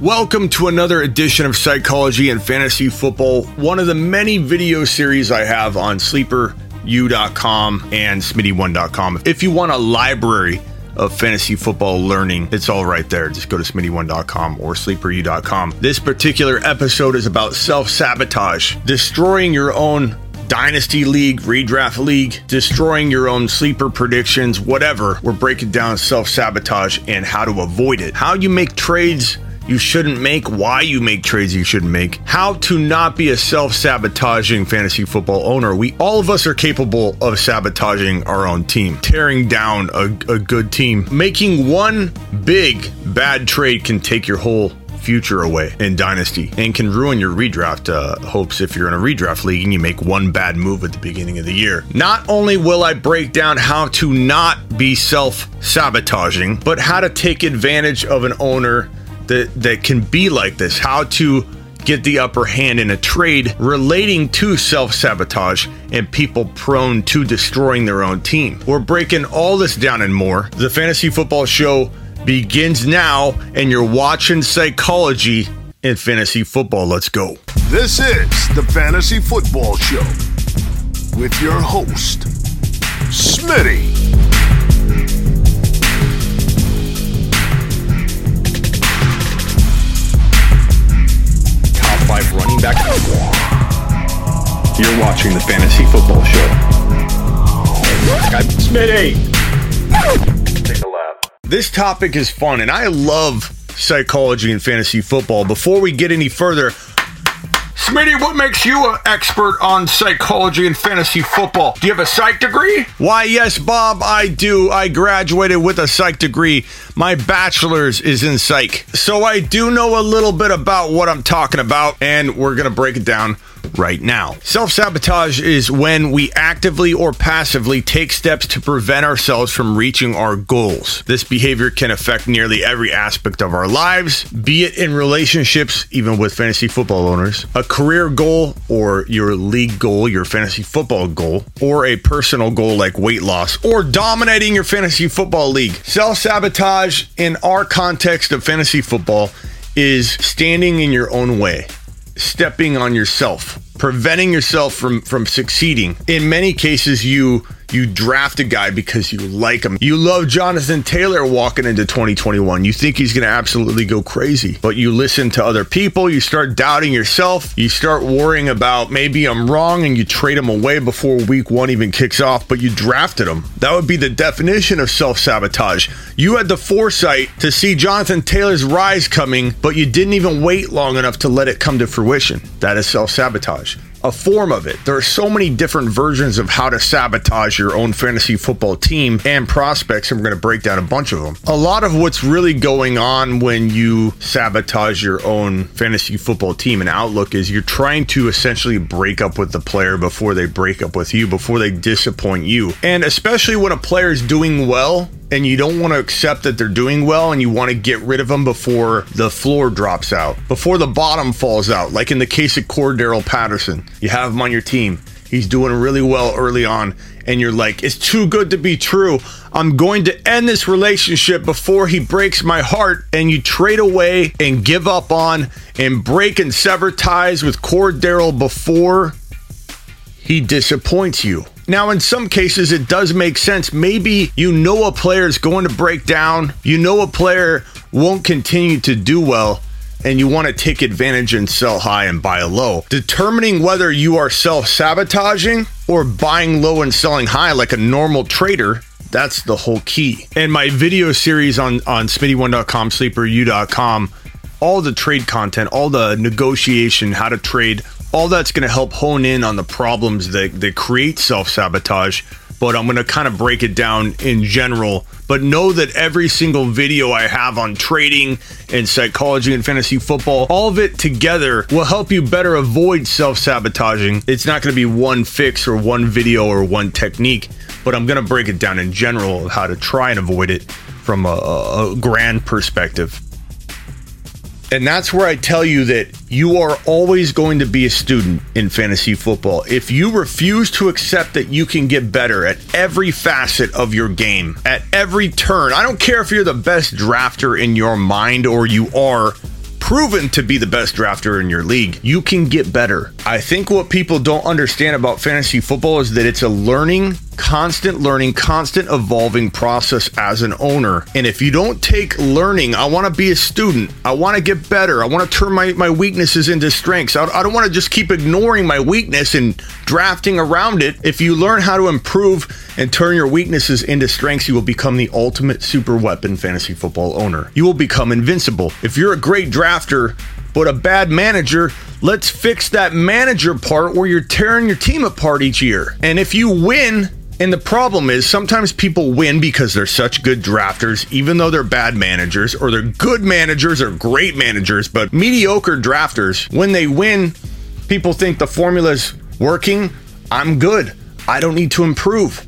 Welcome to another edition of Psychology and Fantasy Football, one of the many video series I have on sleeperu.com and smitty1.com. If you want a library of fantasy football learning, it's all right there. Just go to smitty1.com or sleeperu.com. This particular episode is about self sabotage, destroying your own dynasty league, redraft league, destroying your own sleeper predictions, whatever. We're breaking down self sabotage and how to avoid it, how you make trades you shouldn't make, why you make trades you shouldn't make, how to not be a self sabotaging fantasy football owner. We all of us are capable of sabotaging our own team, tearing down a, a good team. Making one big bad trade can take your whole future away in Dynasty and can ruin your redraft uh, hopes if you're in a redraft league and you make one bad move at the beginning of the year. Not only will I break down how to not be self sabotaging, but how to take advantage of an owner that, that can be like this, how to get the upper hand in a trade relating to self sabotage and people prone to destroying their own team. We're breaking all this down and more. The Fantasy Football Show begins now, and you're watching psychology in fantasy football. Let's go. This is the Fantasy Football Show with your host, Smitty. Back. You're watching the Fantasy Football Show. I'm Smitty. Take a lap. This topic is fun, and I love psychology and fantasy football. Before we get any further, Smitty, what makes you an expert on psychology and fantasy football? Do you have a psych degree? Why, yes, Bob, I do. I graduated with a psych degree. My bachelor's is in psych. So I do know a little bit about what I'm talking about, and we're going to break it down right now. Self sabotage is when we actively or passively take steps to prevent ourselves from reaching our goals. This behavior can affect nearly every aspect of our lives, be it in relationships, even with fantasy football owners, a career goal or your league goal, your fantasy football goal, or a personal goal like weight loss, or dominating your fantasy football league. Self sabotage in our context of fantasy football is standing in your own way stepping on yourself, preventing yourself from from succeeding. In many cases, you you draft a guy because you like him. You love Jonathan Taylor walking into 2021. You think he's going to absolutely go crazy, but you listen to other people. You start doubting yourself. You start worrying about maybe I'm wrong and you trade him away before week one even kicks off, but you drafted him. That would be the definition of self sabotage. You had the foresight to see Jonathan Taylor's rise coming, but you didn't even wait long enough to let it come to fruition. That is self sabotage a form of it. There are so many different versions of how to sabotage your own fantasy football team and prospects, and we're going to break down a bunch of them. A lot of what's really going on when you sabotage your own fantasy football team and outlook is you're trying to essentially break up with the player before they break up with you, before they disappoint you. And especially when a player is doing well, and you don't want to accept that they're doing well and you want to get rid of them before the floor drops out, before the bottom falls out. Like in the case of Cordarrelle Patterson, you have him on your team. He's doing really well early on, and you're like, it's too good to be true. I'm going to end this relationship before he breaks my heart. And you trade away and give up on and break and sever ties with Cordarrelle before he disappoints you. Now, in some cases, it does make sense. Maybe you know a player is going to break down, you know a player won't continue to do well, and you want to take advantage and sell high and buy low. Determining whether you are self sabotaging or buying low and selling high like a normal trader. That's the whole key. And my video series on, on smitty1.com, sleeperu.com, all the trade content, all the negotiation, how to trade, all that's going to help hone in on the problems that, that create self sabotage. But I'm going to kind of break it down in general. But know that every single video I have on trading and psychology and fantasy football, all of it together will help you better avoid self sabotaging. It's not going to be one fix or one video or one technique, but I'm going to break it down in general of how to try and avoid it from a, a grand perspective. And that's where I tell you that you are always going to be a student in fantasy football. If you refuse to accept that you can get better at every facet of your game, at every turn, I don't care if you're the best drafter in your mind or you are proven to be the best drafter in your league. You can get better. I think what people don't understand about fantasy football is that it's a learning constant learning, constant evolving process as an owner. And if you don't take learning, I want to be a student. I want to get better. I want to turn my, my weaknesses into strengths. I, I don't want to just keep ignoring my weakness and drafting around it. If you learn how to improve and turn your weaknesses into strengths, you will become the ultimate super weapon fantasy football owner. You will become invincible. If you're a great drafter, but a bad manager, let's fix that manager part where you're tearing your team apart each year. And if you win, and the problem is sometimes people win because they're such good drafters, even though they're bad managers, or they're good managers or great managers, but mediocre drafters, when they win, people think the formula's working. I'm good. I don't need to improve.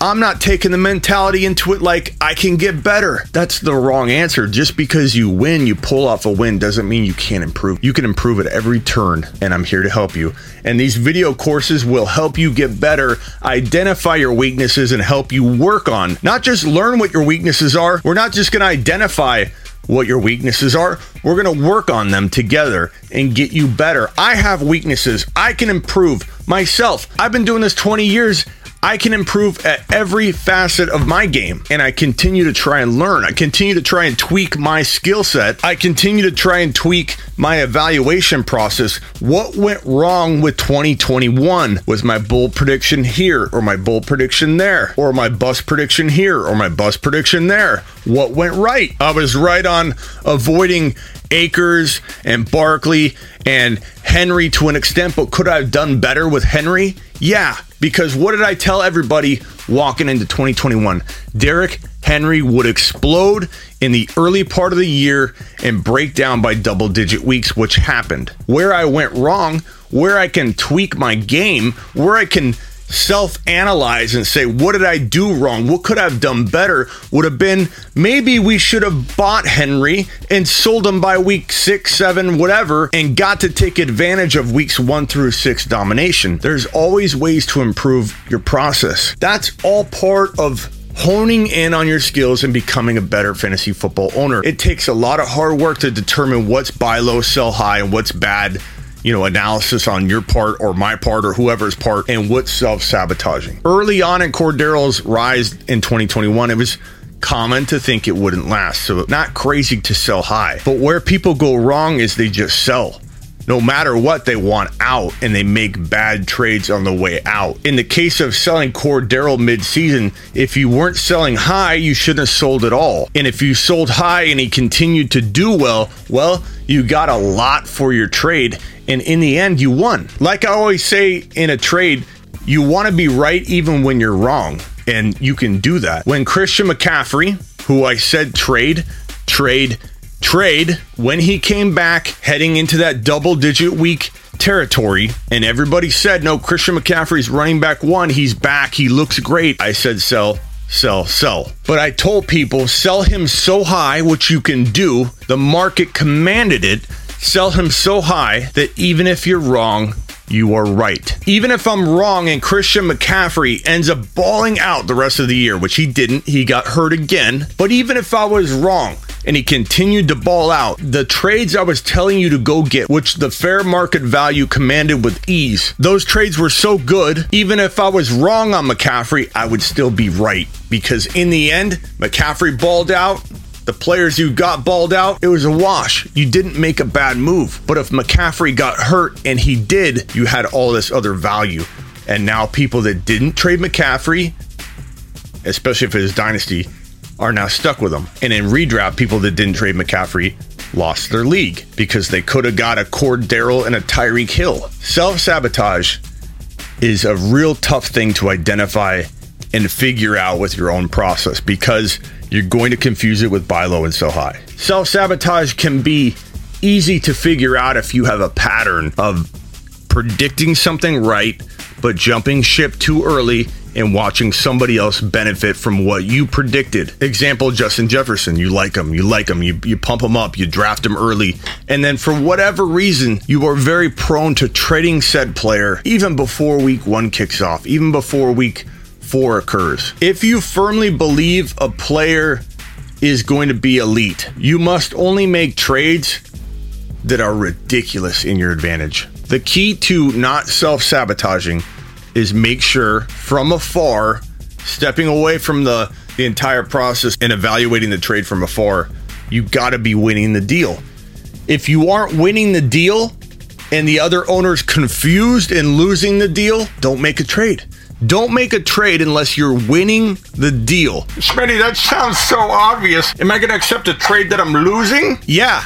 I'm not taking the mentality into it like I can get better. That's the wrong answer. Just because you win, you pull off a win doesn't mean you can't improve. You can improve at every turn, and I'm here to help you. And these video courses will help you get better, identify your weaknesses, and help you work on not just learn what your weaknesses are. We're not just to identify what your weaknesses are. We're going to work on them together and get you better. I have weaknesses. I can improve myself. I've been doing this 20 years I can improve at every facet of my game and I continue to try and learn. I continue to try and tweak my skill set. I continue to try and tweak my evaluation process. What went wrong with 2021? Was my bull prediction here or my bull prediction there or my bust prediction here or my bust prediction there? What went right? I was right on avoiding Akers and Barkley and Henry to an extent, but could I have done better with Henry? Yeah, because what did I tell everybody walking into 2021? Derrick Henry would explode in the early part of the year and break down by double digit weeks, which happened. Where I went wrong, where I can tweak my game, where I can self analyze and say, what did I do wrong? What could I have done better? Would have been maybe we should have bought Henry and sold him by week six, seven, whatever, and got to take advantage of weeks one through six domination. There's always ways to improve your process. That's all part of honing in on your skills and becoming a better fantasy football owner. It takes a lot of hard work to determine what's buy low, sell high, and what's bad you know, analysis on your part or my part or whoever's part and what's self sabotaging. Early on in Cordero's rise in 2021, it was common to think it wouldn't last. So, not crazy to sell high. But where people go wrong is they just sell. No matter what, they want out and they make bad trades on the way out. In the case of selling Cordero mid-season, if you weren't selling high, you shouldn't have sold at all. And if you sold high and he continued to do well, well, you got a lot for your trade and in the end, you won. Like I always say in a trade, you want to be right even when you're wrong. And you can do that. When Christian McCaffrey, who I said trade, trade, trade, when he came back heading into that double digit week territory, and everybody said, no, Christian McCaffrey's running back one. He's back. He looks great. I said, sell, sell, sell. But I told people, sell him so high, which you can do. The market commanded it sell him so high that even if you're wrong, you are right. Even if I'm wrong and Christian McCaffrey ends up balling out the rest of the year, which he didn't, he got hurt again. But even if I was wrong, and he continued to ball out. The trades I was telling you to go get, which the fair market value commanded with ease, those trades were so good, even if I was wrong on McCaffrey, I would still be right. Because in the end, McCaffrey balled out, the players you got balled out, it was a wash. You didn't make a bad move. But if McCaffrey got hurt and he did, you had all this other value. And now people that didn't trade McCaffrey, especially for his dynasty, are now stuck with him. And in redraft, people that didn't trade McCaffrey lost their league because they could have got a Cordarrelle and a Tyreek Hill. Self sabotage is a real tough thing to identify and figure out with your own process because you're going to confuse it with buy low and sell high. Self sabotage can be easy to figure out if you have a pattern of predicting something right, but jumping ship too early and watching somebody else benefit from what you predicted. Example Justin Jefferson, you like him, you like him, you, you pump him up, you draft him early, and then for whatever reason, you are very prone to trading said player even before week one kicks off, even before week four occurs. If you firmly believe a player is going to be elite, you must only make trades that are ridiculous in your advantage. The key to not self sabotaging is make sure from afar, stepping away from the, the entire process and evaluating the trade from afar, you got to be winning the deal. If you aren't winning the deal and the other owner's confused and losing the deal, don't make a trade. Don't make a trade unless you're winning the deal. Smitty, that sounds so obvious. Am I going to accept a trade that I'm losing? Yeah.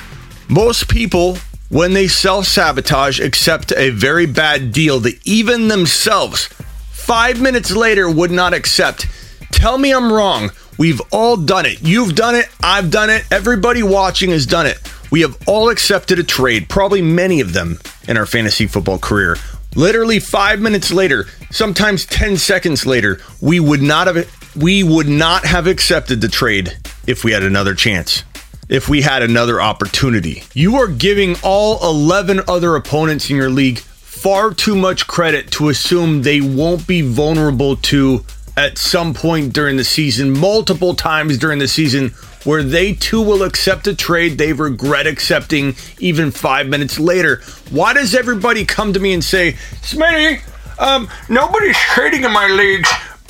Most people, when they self sabotage, accept a very bad deal that even themselves, five minutes later, would not accept. Tell me I'm wrong. We've all done it. You've done it. I've done it. Everybody watching has done it. We have all accepted a trade, probably many of them in our fantasy football career. Literally five minutes later, sometimes 10 seconds later, we would not have we would not have accepted the trade if we had another chance. If we had another opportunity. You are giving all 11 other opponents in your league far too much credit to assume they won't be vulnerable to at some point during the season, multiple times during the season, where they too will accept a trade they regret accepting even five minutes later. Why does everybody come to me and say, Smitty, um, nobody's trading in my leagues.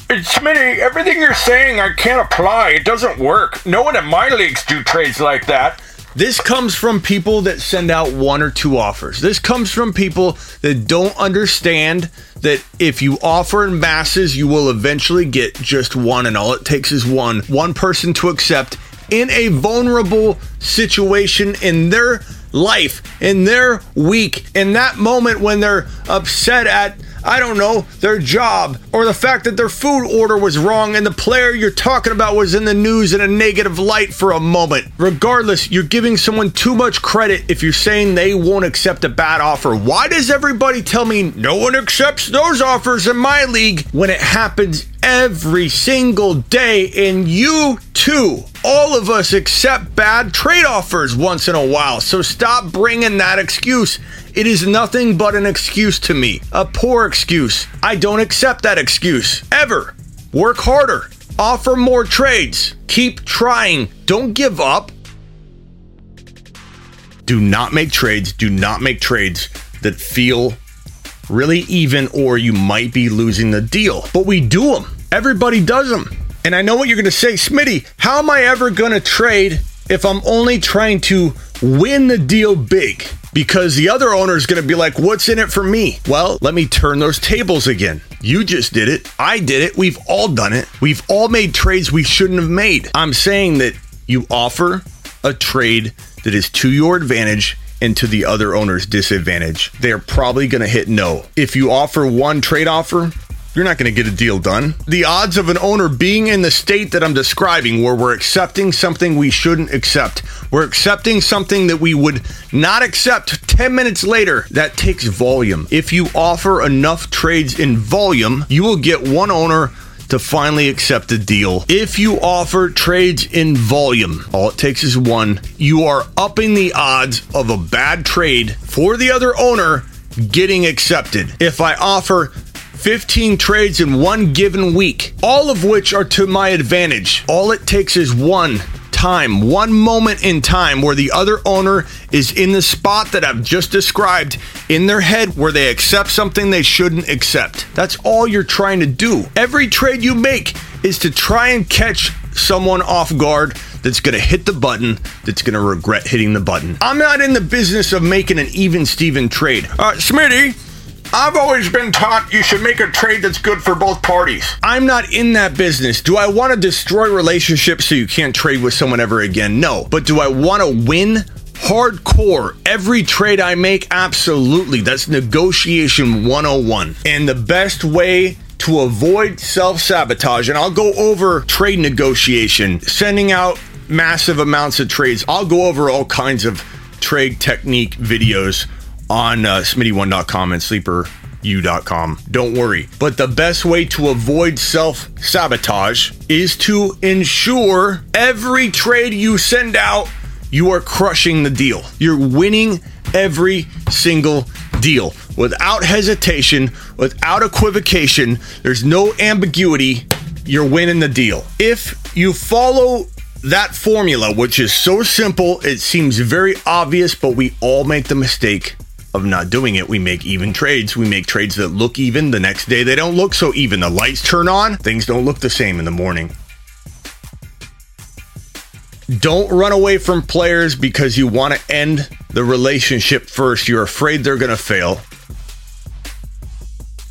Smitty, everything you're saying I can't apply. It doesn't work. No one in my leagues do trades like that. This comes from people that send out one or two offers. This comes from people that don't understand that if you offer in masses, you will eventually get just one, and all it takes is one. One person to accept in a vulnerable situation in their life, in their week, in that moment when they're upset at I don't know, their job, or the fact that their food order was wrong and the player you're talking about was in the news in a negative light for a moment. Regardless, you're giving someone too much credit if you're saying they won't accept a bad offer. Why does everybody tell me no one accepts those offers in my league when it happens every single day and you too? All of us accept bad trade offers once in a while, so stop bringing that excuse. It is nothing but an excuse to me, a poor excuse. I don't accept that excuse, ever. Work harder, offer more trades, keep trying, don't give up. Do not make trades, do not make trades that feel really even or you might be losing the deal. But we do them. Everybody does them. And I know what you're going to say, Smitty, how am I ever going to trade if I'm only trying to win the deal big? Because the other owner is going to be like, what's in it for me? Well, let me turn those tables again. You just did it. I did it. We've all done it. We've all made trades we shouldn't have made. I'm saying that you offer a trade that is to your advantage and to the other owner's disadvantage. They're probably going to hit no. If you offer one trade offer, you're not going to get a deal done. The odds of an owner being in the state that I'm describing, where we're accepting something we shouldn't accept, we're accepting something that we would not accept 10 minutes later, that takes volume. If you offer enough trades in volume, you will get one owner to finally accept a deal. If you offer trades in volume, all it takes is one, you are upping the odds of a bad trade for the other owner getting accepted. If I offer 15 trades in one given week, all of which are to my advantage. All it takes is one time, one moment in time where the other owner is in the spot that I've just described in their head where they accept something they shouldn't accept. That's all you're trying to do. Every trade you make is to try and catch someone off guard that's going to hit the button that's going to regret hitting the button. I'm not in the business of making an even Steven trade. Uh, Smitty, I've always been taught you should make a trade that's good for both parties. I'm not in that business. Do I want to destroy relationships so you can't trade with someone ever again? No. But do I want to win? Hardcore. Every trade I make, absolutely. That's negotiation 101. And the best way to avoid self sabotage, and I'll go over trade negotiation, sending out massive amounts of trades. I'll go over all kinds of trade technique videos on uh, smitty1.com and sleeperu.com. Don't worry. But the best way to avoid self sabotage is to ensure every trade you send out, you are crushing the deal. You're winning every single deal without hesitation, without equivocation. There's no ambiguity. You're winning the deal. If you follow that formula, which is so simple, it seems very obvious, but we all make the mistake of not doing it. We make even trades. We make trades that look even. The next day, they don't look so even. The lights turn on, things don't look the same in the morning. Don't run away from players because you want to end the relationship first. You're afraid they're going to fail.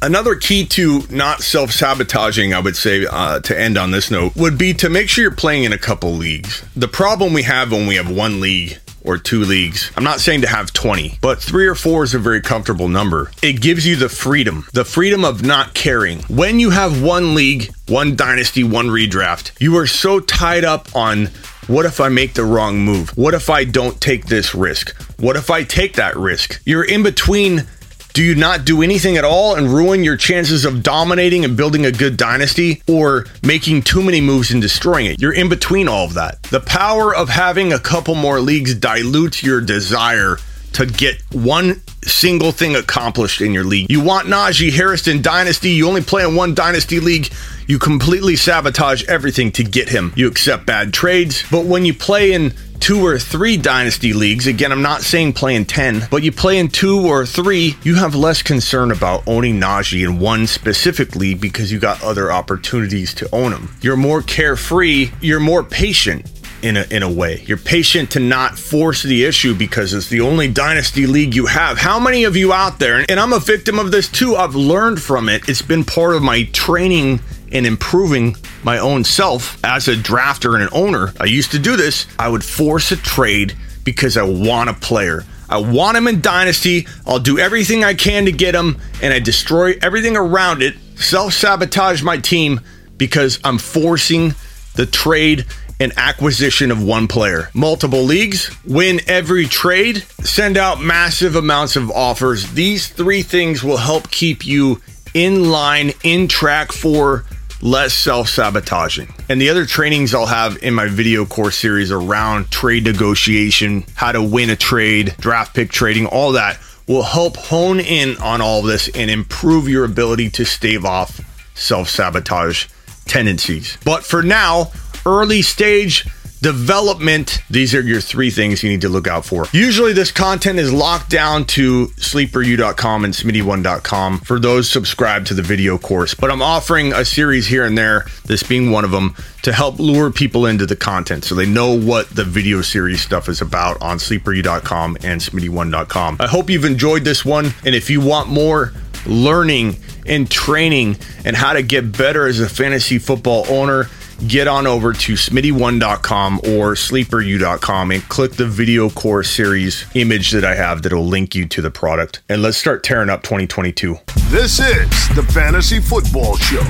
Another key to not self sabotaging, I would say, uh, to end on this note, would be to make sure you're playing in a couple leagues. The problem we have when we have one league or two leagues. I'm not saying to have 20, but three or four is a very comfortable number. It gives you the freedom, the freedom of not caring. When you have one league, one dynasty, one redraft, you are so tied up on what if I make the wrong move? What if I don't take this risk? What if I take that risk? You're in between do you not do anything at all and ruin your chances of dominating and building a good dynasty or making too many moves and destroying it? You're in between all of that. The power of having a couple more leagues dilutes your desire to get one single thing accomplished in your league. You want Najee Harris in Dynasty, you only play in one Dynasty league, you completely sabotage everything to get him. You accept bad trades, but when you play in two or three dynasty leagues, again, I'm not saying playing 10, but you play in two or three, you have less concern about owning Najee in one specifically because you got other opportunities to own him. You're more carefree, you're more patient in a, in a way. You're patient to not force the issue because it's the only dynasty league you have. How many of you out there, and I'm a victim of this too, I've learned from it. It's been part of my training and improving my own self as a drafter and an owner. I used to do this. I would force a trade because I want a player. I want him in Dynasty. I'll do everything I can to get him, and I destroy everything around it, self sabotage my team because I'm forcing the trade and acquisition of one player. Multiple leagues, win every trade, send out massive amounts of offers. These three things will help keep you in line, in track for less self sabotaging. And the other trainings I'll have in my video course series around trade negotiation, how to win a trade, draft pick trading, all that will help hone in on all this and improve your ability to stave off self sabotage tendencies. But for now, early stage development. These are your three things you need to look out for. Usually, this content is locked down to sleeperu.com and smitty1.com for those subscribed to the video course. But I'm offering a series here and there, this being one of them, to help lure people into the content so they know what the video series stuff is about on sleeperu.com and smitty1.com. I hope you've enjoyed this one. And if you want more, learning and training and how to get better as a fantasy football owner, get on over to smitty1.com or sleeperu.com and click the video course series image that I have that'll link you to the product. And let's start tearing up 2022. This is the Fantasy Football Show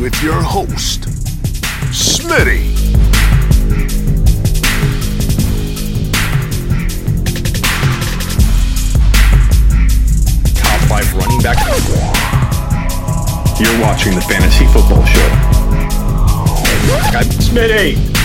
with your host, Smitty. Top five running back. You're watching the Fantasy Football Show. Smitty.